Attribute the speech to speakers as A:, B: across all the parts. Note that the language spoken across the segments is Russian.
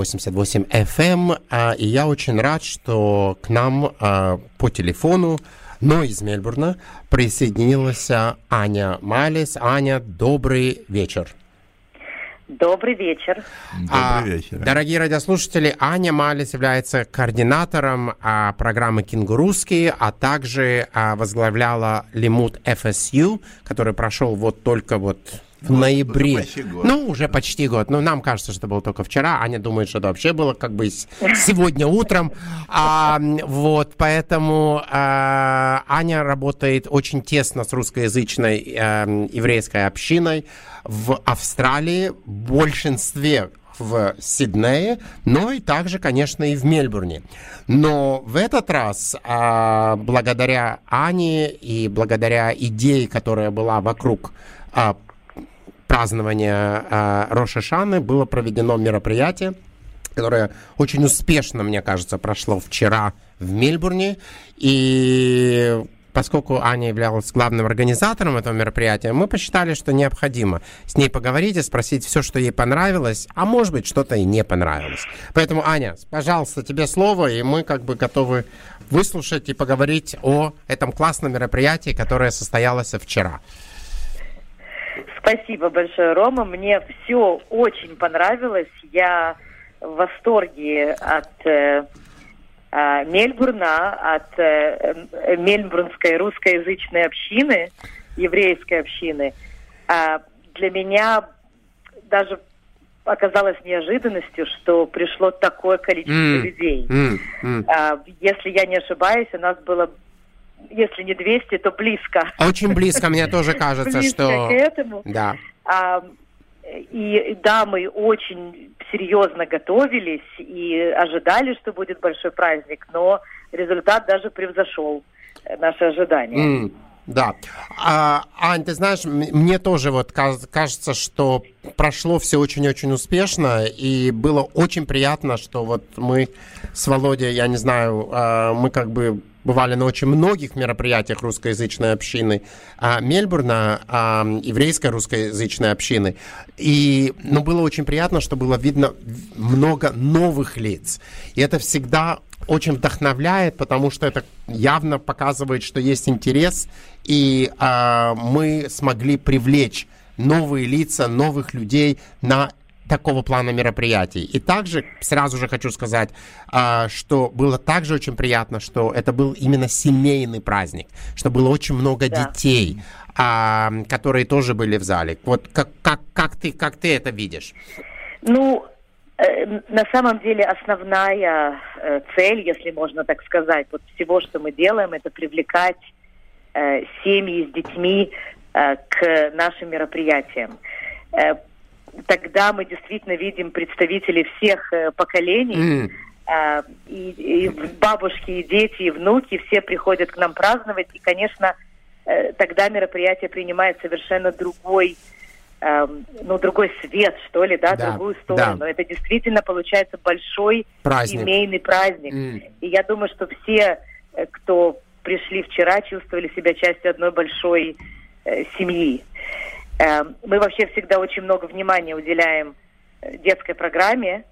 A: 88 FM, а, и я очень рад, что к нам а, по телефону, но из Мельбурна, присоединилась Аня Малис. Аня, добрый вечер.
B: Добрый вечер.
A: А, Добрый вечер. Дорогие радиослушатели, Аня Малис является координатором а, программы «Кенгурусские», а также а, возглавляла Лимут FSU, который прошел вот только вот в ну, ноябре. Уже ну, уже почти год. Ну, нам кажется, что это было только вчера. Аня думает, что это вообще было как бы сегодня утром. А, вот, поэтому а, Аня работает очень тесно с русскоязычной а, еврейской общиной в Австралии, в большинстве в Сиднее, но и также, конечно, и в Мельбурне. Но в этот раз, а, благодаря Ане и благодаря идее, которая была вокруг а, празднования э, Шаны было проведено мероприятие, которое очень успешно, мне кажется, прошло вчера в Мельбурне. И поскольку Аня являлась главным организатором этого мероприятия, мы посчитали, что необходимо с ней поговорить и спросить все, что ей понравилось, а может быть, что-то и не понравилось. Поэтому, Аня, пожалуйста, тебе слово, и мы как бы готовы выслушать и поговорить о этом классном мероприятии, которое состоялось вчера.
B: Спасибо большое, Рома. Мне все очень понравилось. Я в восторге от э, э, Мельбурна, от э, мельбурнской русскоязычной общины, еврейской общины. А для меня даже оказалось неожиданностью, что пришло такое количество mm. людей. Mm. Mm. А, если я не ошибаюсь, у нас было если не 200, то близко.
A: Очень близко, мне тоже кажется, что...
B: к этому.
A: Да.
B: А, и да, мы очень серьезно готовились и ожидали, что будет большой праздник, но результат даже превзошел наши ожидания. Mm.
A: Да. А, Ань, ты знаешь, мне тоже вот кажется, что прошло все очень-очень успешно, и было очень приятно, что вот мы с Володей, я не знаю, а, мы как бы бывали на очень многих мероприятиях русскоязычной общины а, Мельбурна, а, еврейской русскоязычной общины. И ну, было очень приятно, что было видно много новых лиц. И это всегда очень вдохновляет, потому что это явно показывает, что есть интерес, и а, мы смогли привлечь новые лица, новых людей на такого плана мероприятий. И также сразу же хочу сказать, а, что было также очень приятно, что это был именно семейный праздник, что было очень много да. детей, а, которые тоже были в зале. Вот как, как, как, ты, как ты это видишь?
B: Ну, э, на самом деле основная э, цель, если можно так сказать, вот всего, что мы делаем, это привлекать э, семьи с детьми к нашим мероприятиям тогда мы действительно видим представителей всех э, поколений. Mm. Э, и, и бабушки, и дети, и внуки, все приходят к нам праздновать. И, конечно, э, тогда мероприятие принимает совершенно другой, э, ну, другой свет, что ли, да, да другую сторону. Да. Это действительно получается большой праздник. семейный праздник. Mm. И я думаю, что все, э, кто пришли вчера, чувствовали себя частью одной большой э, семьи. Эм, мы вообще всегда очень много внимания уделяем э, детской программе.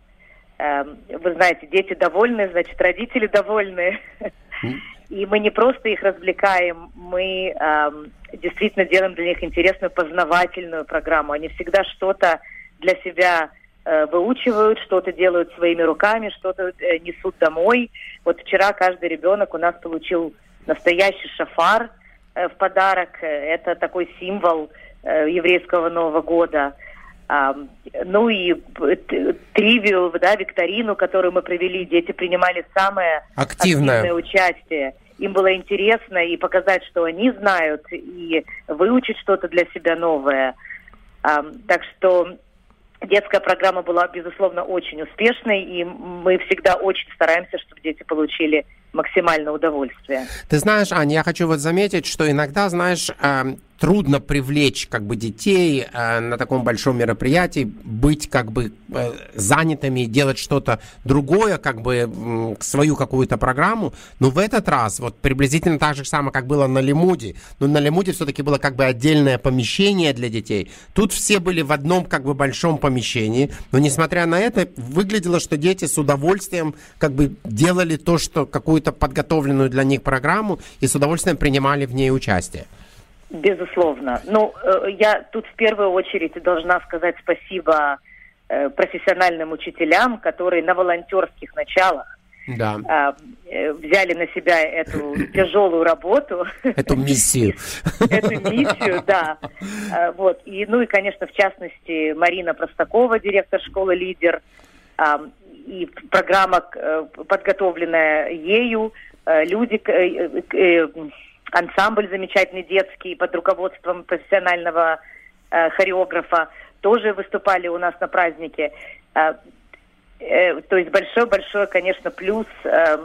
B: Эм, вы знаете, дети довольны, значит, родители довольны. И мы не просто их развлекаем, мы эм, действительно делаем для них интересную познавательную программу. Они всегда что-то для себя э, выучивают, что-то делают своими руками, что-то э, несут домой. Вот вчера каждый ребенок у нас получил настоящий шафар в подарок. Это такой символ Э, еврейского Нового года. Ну и тривиал, да, викторину, которую мы провели, дети принимали самое активное, активное участие. Им было интересно и показать, что они знают, и выучить что-то для себя новое. Так что детская программа была, безусловно, очень успешной, и мы всегда очень стараемся, чтобы дети получили максимальное удовольствие.
A: Ты знаешь, Аня, я хочу вот заметить, что иногда, знаешь, трудно привлечь как бы детей э, на таком большом мероприятии, быть как бы э, занятыми, делать что-то другое, как бы э, свою какую-то программу. Но в этот раз вот приблизительно так же самое, как было на Лимуде. Но на Лимуде все-таки было как бы отдельное помещение для детей. Тут все были в одном как бы большом помещении. Но несмотря на это, выглядело, что дети с удовольствием как бы делали то, что какую-то подготовленную для них программу и с удовольствием принимали в ней участие.
B: Безусловно. Ну, э, я тут в первую очередь должна сказать спасибо э, профессиональным учителям, которые на волонтерских началах да. А, э, взяли на себя эту тяжелую работу.
A: Эту миссию.
B: Эту миссию, да. А, вот. И, ну и, конечно, в частности, Марина Простакова, директор школы «Лидер», а, и программа, подготовленная ею, люди, ансамбль замечательный детский под руководством профессионального э, хореографа тоже выступали у нас на празднике. Э, э, то есть большой-большой, конечно, плюс э,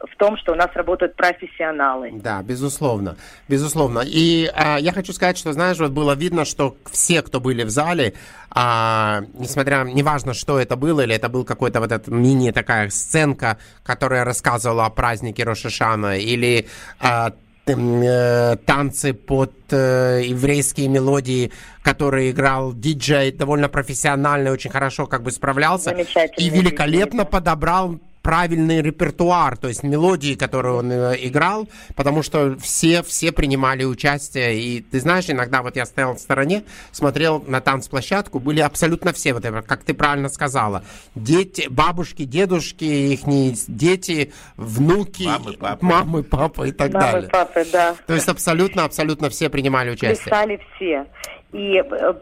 B: в том, что у нас работают профессионалы.
A: Да, безусловно, безусловно. И а, я хочу сказать, что, знаешь, вот было видно, что все, кто были в зале, а, несмотря, неважно, что это было, или это был какой-то вот этот мини такая сценка, которая рассказывала о празднике Рошашана, или а, Э, танцы под э, еврейские мелодии, которые играл диджей довольно профессионально, очень хорошо как бы справлялся. И великолепно подобрал правильный репертуар, то есть мелодии, которые он э, играл, потому что все, все принимали участие. И ты знаешь, иногда вот я стоял в стороне, смотрел на танцплощадку, были абсолютно все, вот это, как ты правильно сказала, дети, бабушки, дедушки, их дети, внуки, мамы, папы, мамы, папы и так мамы, далее.
B: Папы, да.
A: То есть абсолютно, абсолютно все принимали участие.
B: Писали все. И э,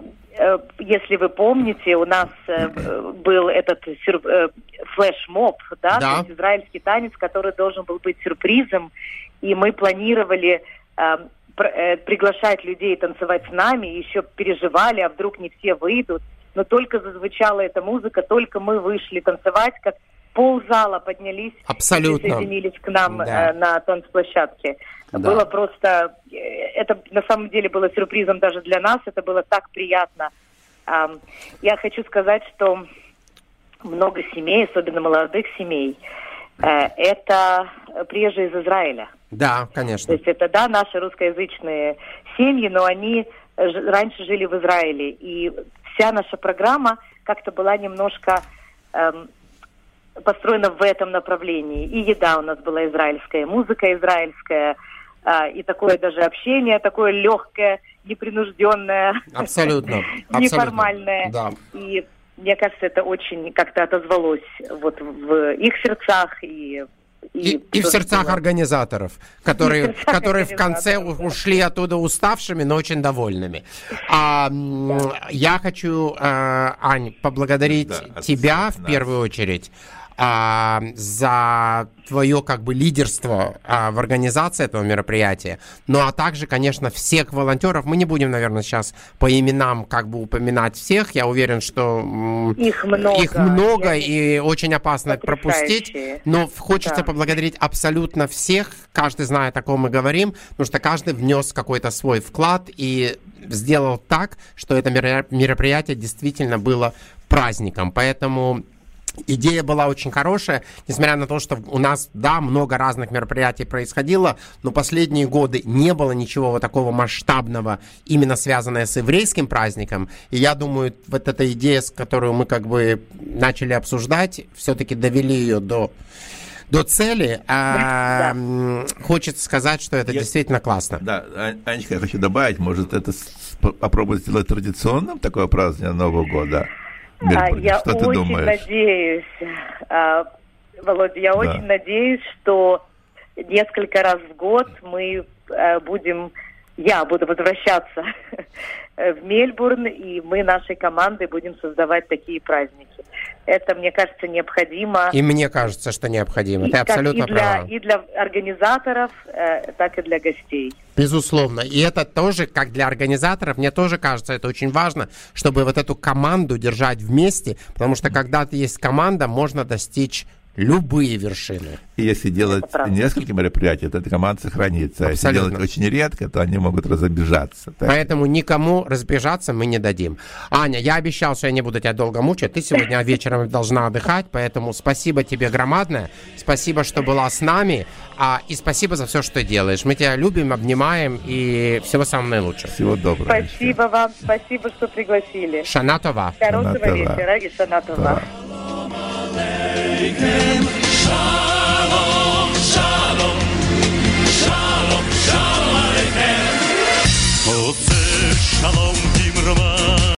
B: если вы помните, у нас э, был этот э, флешмоб, да, да. То есть израильский танец, который должен был быть сюрпризом, и мы планировали приглашать людей танцевать с нами, еще переживали, а вдруг не все выйдут. Но только зазвучала эта музыка, только мы вышли танцевать, как ползала поднялись
A: Абсолютно.
B: и присоединились к нам да. на танцплощадке. Да. Было просто, э, это на самом деле было сюрпризом даже для нас, это было так приятно. Я хочу сказать, что много семей, особенно молодых семей, э, это приезжие из Израиля.
A: Да, конечно.
B: То есть это, да, наши русскоязычные семьи, но они раньше жили в Израиле. И вся наша программа как-то была немножко эм, построена в этом направлении. И еда у нас была израильская, музыка израильская, а, и такое даже общение, такое легкое, непринужденное.
A: Абсолютно.
B: неформальное. Да. И мне кажется, это очень как-то отозвалось вот в их сердцах и
A: и, и, и в сердцах было. организаторов, которые, сердцах которые в конце ушли оттуда уставшими, но очень довольными. А, да. Я хочу, а, Ань, поблагодарить да, тебя в первую очередь а, за твое как бы лидерство а, в организации этого мероприятия, ну а также, конечно, всех волонтеров. Мы не будем, наверное, сейчас по именам как бы упоминать всех. Я уверен, что
B: их много,
A: их много и очень опасно пропустить. Но хочется да. поблагодарить абсолютно всех. Каждый знает, о ком мы говорим, потому что каждый внес какой-то свой вклад и сделал так, что это мероприятие действительно было праздником. Поэтому Идея была очень хорошая, несмотря на то, что у нас, да, много разных мероприятий происходило, но последние годы не было ничего вот такого масштабного, именно связанное с еврейским праздником. И я думаю, вот эта идея, с которую мы как бы начали обсуждать, все-таки довели ее до до цели. А, да. Хочется сказать, что это я, действительно классно.
C: Да, а, Анечка, я хочу добавить, может, это попробовать сделать традиционным такое празднование Нового года?
B: Мельбурне. Я что очень думаешь? надеюсь, а, Володя, я да. очень надеюсь, что несколько раз в год мы а, будем, я буду возвращаться в Мельбурн, и мы нашей командой будем создавать такие праздники. Это, мне кажется, необходимо.
A: И мне кажется, что необходимо. И Ты абсолютно
B: и для,
A: права.
B: И для организаторов, э, так и для гостей.
A: Безусловно. И это тоже, как для организаторов, мне тоже кажется, это очень важно, чтобы вот эту команду держать вместе, потому что когда есть команда, можно достичь любые вершины.
C: И если делать несколько мероприятий, то эта команда сохранится. А если делать очень редко, то они могут разбежаться.
A: Так. Поэтому никому разбежаться мы не дадим. Аня, я обещал, что я не буду тебя долго мучить. Ты сегодня вечером должна отдыхать, поэтому спасибо тебе громадное. Спасибо, что была с нами. А, и спасибо за все, что ты делаешь. Мы тебя любим, обнимаем и всего самого наилучшего.
C: Всего доброго.
B: Спасибо вам, спасибо, что пригласили.
A: Шанатова.
B: Хорошего Шанатова. вечера и Шанатова. Him.
D: Shalom, shalom, shalom, shalom Aleichem. Hotze shalom